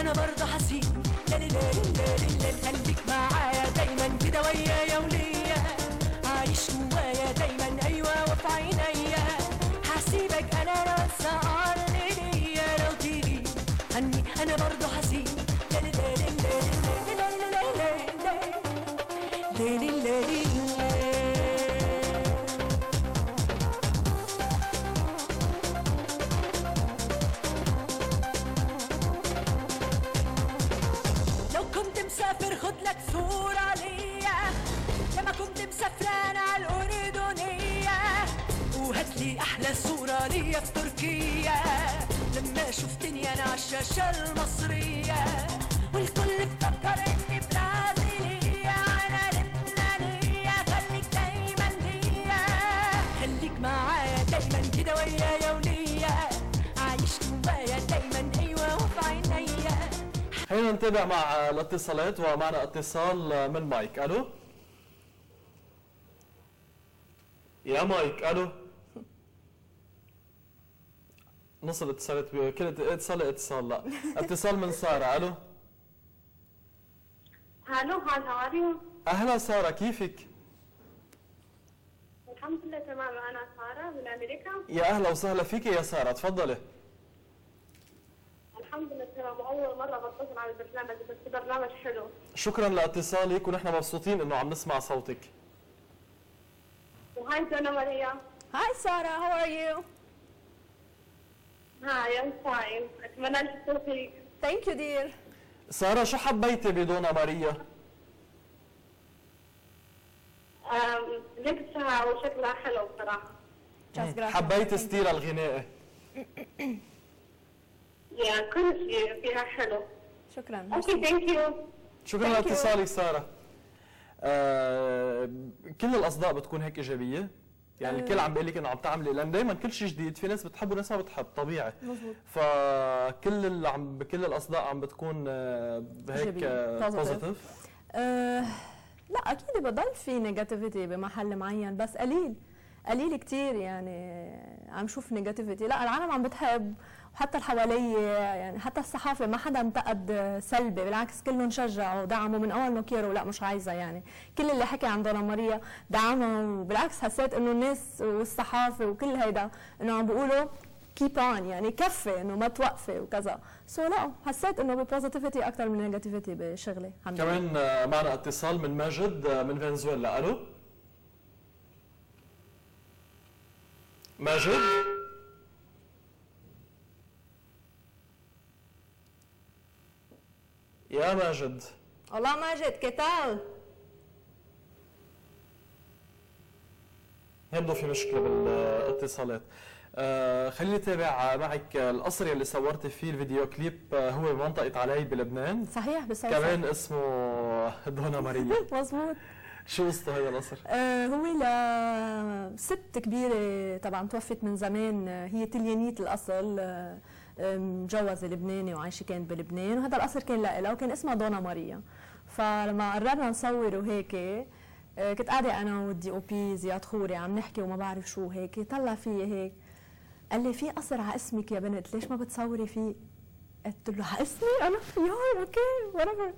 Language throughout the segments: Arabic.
أنا برضه حسين ليلي ليلي ليلي ليلي خليك معايا دايما كده ويايا وليا عايش جوايا دايما أيوه وفي عينيا. هسيبك أنا لو السهر ليا لو تيجي عني أنا برضه حسين ليلي ليلي مسافر خد لك صورة ليا. لما كنت مسافرة أنا الأردنية. وهات لي أحلى صورة ليا في تركيا. لما شفتني أنا على الشاشة المصرية. خلينا نتابع مع الاتصالات ومعنا اتصال من مايك. ألو؟ يا مايك ألو؟ نص الاتصالات بي- كل اتصال اتصال لا. اتصال من سارة ألو؟ you? أهلا سارة كيفك؟ الحمد لله تمام. أنا سارة من أمريكا. يا أهلا وسهلا فيك يا سارة تفضلي. الحمد لله تمام. أول مرة بتصل على البرنامج بس برنامج حلو. شكرا لاتصالك ونحن مبسوطين إنه عم نسمع صوتك. وهاي جانا ماريا. Hi Sarah, how are you? هاي I'm fine. أتمنى لك التوفيق Thank you dear. سارة شو حبيتي بدونا ماريا؟ لبسها وشكلها حلو بصراحة. حبيتي ستيلها الغنائي يا كل شيء فيها حلو. شكرا. okay thank you شكرا Thank you. لاتصالك سارة. آه كل الأصداء بتكون هيك إيجابية. يعني الكل عم بيقول لك إنه عم تعملي لأن دائما كل شيء جديد. في ناس بتحب وناس ما بتحب. طبيعي. مزبوط. فكل اللي عم كل الأصداء عم بتكون آه، هيك. positive آه لا أكيد بضل في negativity بمحل معين بس قليل. قليل كتير يعني عم شوف negativity لا العالم عم بتحب وحتى اللي يعني حتى الصحافة ما حدا انتقد سلبي بالعكس كلهم شجعوا ودعموا من أول ما كيروا. لا مش عايزة يعني. كل اللي حكي عن دونا ماريا دعمها وبالعكس حسيت إنه الناس والصحافة وكل هيدا إنه عم بيقولوا keep on يعني كفي إنه ما توقفي وكذا. so لا حسيت إنه ب positivity أكثر من negativity بشغلي كمان آه، معنا اتصال من ماجد آه، من فنزويلا. ألو؟ ماجد يا ماجد. والله ماجد كتال يبدو في مشكلة بالاتصالات. آه خليني اتابع معك القصر يلي صورتي فيه الفيديو كليب آه هو بمنطقة علي بلبنان. صحيح بصوت كمان اسمه دونا ماريا مزبوط شو قصته هذا القصر؟ آه هو لست كبيرة طبعا توفت من زمان. آه، هي تليانية الأصل آه، مجوزة لبناني وعايشة كانت بلبنان. وهذا القصر كان لها وكان اسمها دونا ماريا. فلما قررنا نصور وهيك آه، كنت قاعدة أنا والدي أو بي زياد خوري عم نحكي وما بعرف شو هيك. طلع فيي هيك قال لي في قصر على اسمك يا بنت ليش ما بتصوري فيه؟ قلت له على اسمي؟ أنا يا أوكي ورفر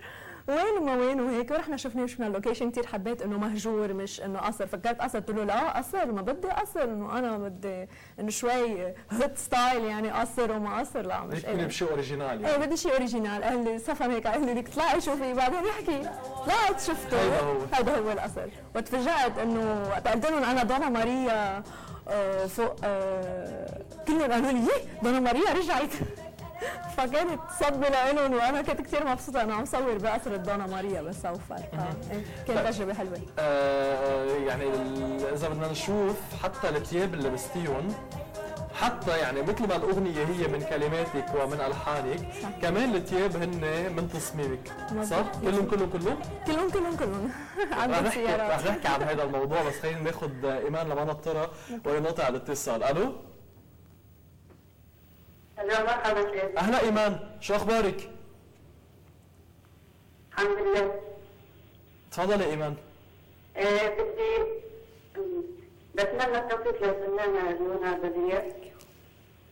وين وما وين وهيك ورحنا شفنا شفنا اللوكيشن كثير حبيت إنه مهجور مش إنه قصر. فكرت قصر قلت له لا قصر ما بدي قصر إنه أنا بدي إنه شوي هوت ستايل يعني قصر وما قصر لا مش بدك إيه. بشيء اوريجينال إيه يعني بدي شيء اوريجينال قال لي صفن هيك قال لي بدك تطلعي شوفي بعدين نحكي طلعت شفته هيدا هو. هذا هو القصر. وتفاجأت إنه وقت قلت لهم أنا دونا ماريا آه، فوق آه، كلهم قالوا لي "يي، دونا ماريا رجعت. فكانت صدمه لهم وأنا كنت كثير مبسوطة إنه عم صور بقصر الدونا ماريا بسوفر ف- إيه، كانت تجربة حلوة. آه يعني ال- إذا بدنا نشوف حتى الثياب اللي لبستيهم حتى يعني مثل ما الأغنية هي من كلماتك ومن ألحانك صح. كمان الثياب هن من تصميمك. صح؟ كلهم كلهم كلهم؟ كلهم كلهم كلهم. نحكي رح نحكي عن هذا الموضوع بس خلينا ناخذ إيمان لما نضطر ونقطع الاتصال. ألو؟ ألو مرحبا كيف أهلا إيمان شو أخبارك؟ الحمد لله. تفضلي إيمان. آه، بدي بتمنى التوفيق للفنانة نونا بديع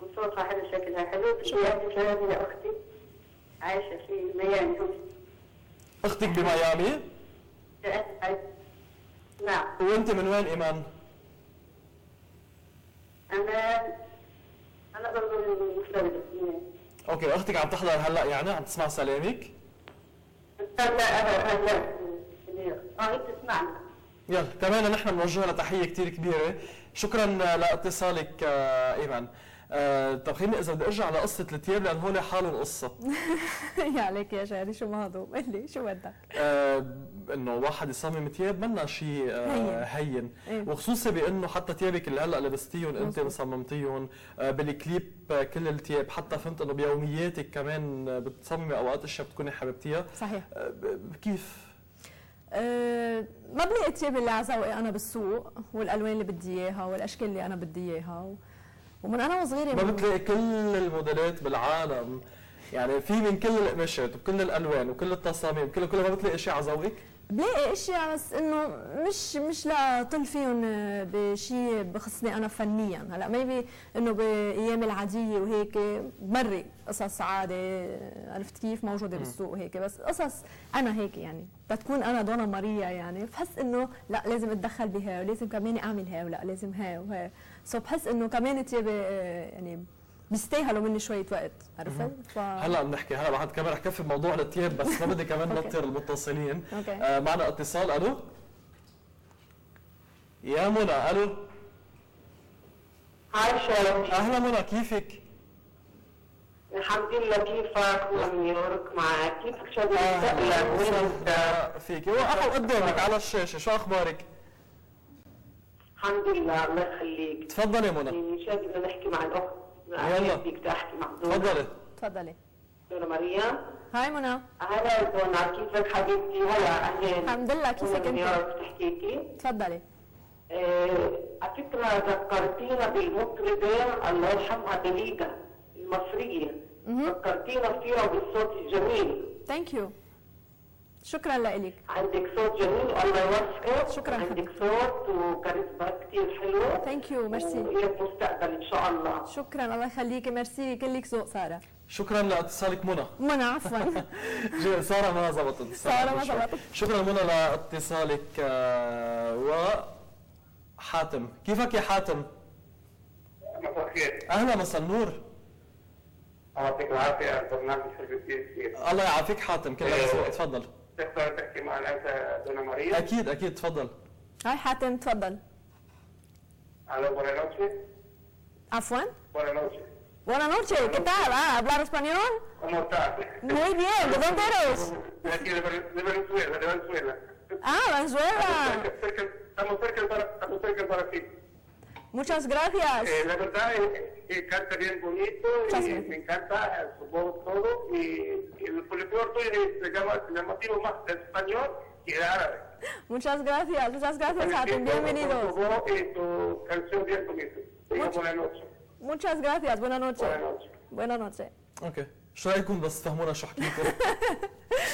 وصوتها حلو شكلها حلو. بدي أهدي لأختي عايشة في ميامي. أختك بميامي؟ نعم. وأنت من وين إيمان؟ أنا أنا برضه أوكي أختك عم تحضر هلأ يعني عم تسمع سلامك؟ آه أنت تسمعني يلا كمان نحن بنوجه لها تحيه كثير كبيرة. شكرا لاتصالك آه، ايمن آه، طب خليني إذا بدي أرجع لقصة الثياب لأن هول حالهم قصه يا عليك يا شادي شو مهضوم قل لي شو بدك آه، إنه واحد يصمم ثياب منا شيء آه، هين. هين إيه. وخصوصي بإنه حتى ثيابك اللي هلأ لبستيهم أنت. مصممتيهم آه، بالكليب آه، كل الثياب حتى فهمت إنه بيومياتك كمان آه، بتصممي أوقات أشياء بتكوني حبيبتيها صحيح آه، كيف؟ أه ما بلاقي الثياب اللي على ذوقي أنا بالسوق والألوان اللي بدي إياها والأشكال اللي أنا بدي إياها. ومن أنا وصغيرة ما من- بتلاقي كل الموديلات بالعالم. يعني في من كل القماشات وكل الألوان وكل التصاميم كله كله ما بتلاقي شيء على ذوقك بلاقي اشياء بس إنه مش مش لطل فيهم بشيء بخصني أنا فنيا. هلأ maybe إنه بايام العادية وهيك بمرق قصص عادي عرفت كيف؟ موجودة بالسوق وهيك. بس قصص أنا هيك يعني بتكون أنا دونا ماريا يعني. بحس إنه لا لازم أتدخل بها ولازم كمان أعمل هاي ولا لازم هاي وهاي. so بحس إنه كمان تيابي يعني بيستاهلوا مني شوية وقت عرفت؟ ف... هلا بنحكي هلا بعد كمان رح كفي بموضوع الثياب بس ما بدي كمان. نطر المتصلين. آه معنا اتصال ألو؟ يا منى ألو؟ هاي شلون؟ أهلا منى كيفك؟ الحمد لله كيفك؟ ونيويورك معك. كيفك شو وسهلا فيك. وقفوا قدامك على الشاشة شو أخبارك؟ الحمد لله الله يخليك. تفضلي يا منى. يعني شو بدنا نحكي مع الأخت؟ يلا. بدك تحكي مع دورة تفضلي. تفضلي. دورة مريم هاي منى. هلا دونا كيفك حبيبتي؟ هلا أهلين. الحمد لله كيفك من أنت؟ نيويورك تحكيكي تفضلي. آه، على فكرة ذكرتينا بالمطربة الله يرحمها دليدا المصرية. ذكرتينا فيها بالصوت الجميل. ثانك يو شكرا لك عندك صوت جميل الله يوفقك. شكراً. عندك صوت وكاريزما كثير حلوة. thank you merci مستقبل إن شاء الله. شكرا الله يخليكي ميرسي كلك ذوق سارة. شكرا لاتصالك منى. منى عفوا. سارة ما زبطت. سارة ما زبطت. شكرا منى لاتصالك. آه، و حاتم. كيفك يا حاتم؟ مساء الخير أهلا مساء النور. الله يعطيك العافية البرنامج حلو كثير. كثير الله يعافيك حاتم. كل إيه. تفضل. تقدر تحكي مع الانسه دونا ماريا اكيد اكيد تفضل هاي حاتم تفضل الو buenas noches عفوا buenas noches Buenas noches, ¿qué tal? Ah, ¿hablar español? ¿cómo estás? Muy bien, ¿de dónde eres? De aquí de, Vene- de Venezuela, de Venezuela. Ah, Venezuela. Estamos cerca, estamos cerca, para, estamos cerca para ti. Muchas gracias. Eh, la verdad es que canta bien bonito Muchas y gracias. me encanta su voz todo y, y el folclore tuyo es se llama llamativo más de español que de árabe. Muchas gracias, muchas gracias, Hatem. Tu Bienvenidos. voz y tu canción bien bonito. Diga Mucho- buenas noches. Muchas gracias, buenas noches. Buenas noches. Buenas noches. اوكي شو رايكم بس تفهمونا شو حكيتوا؟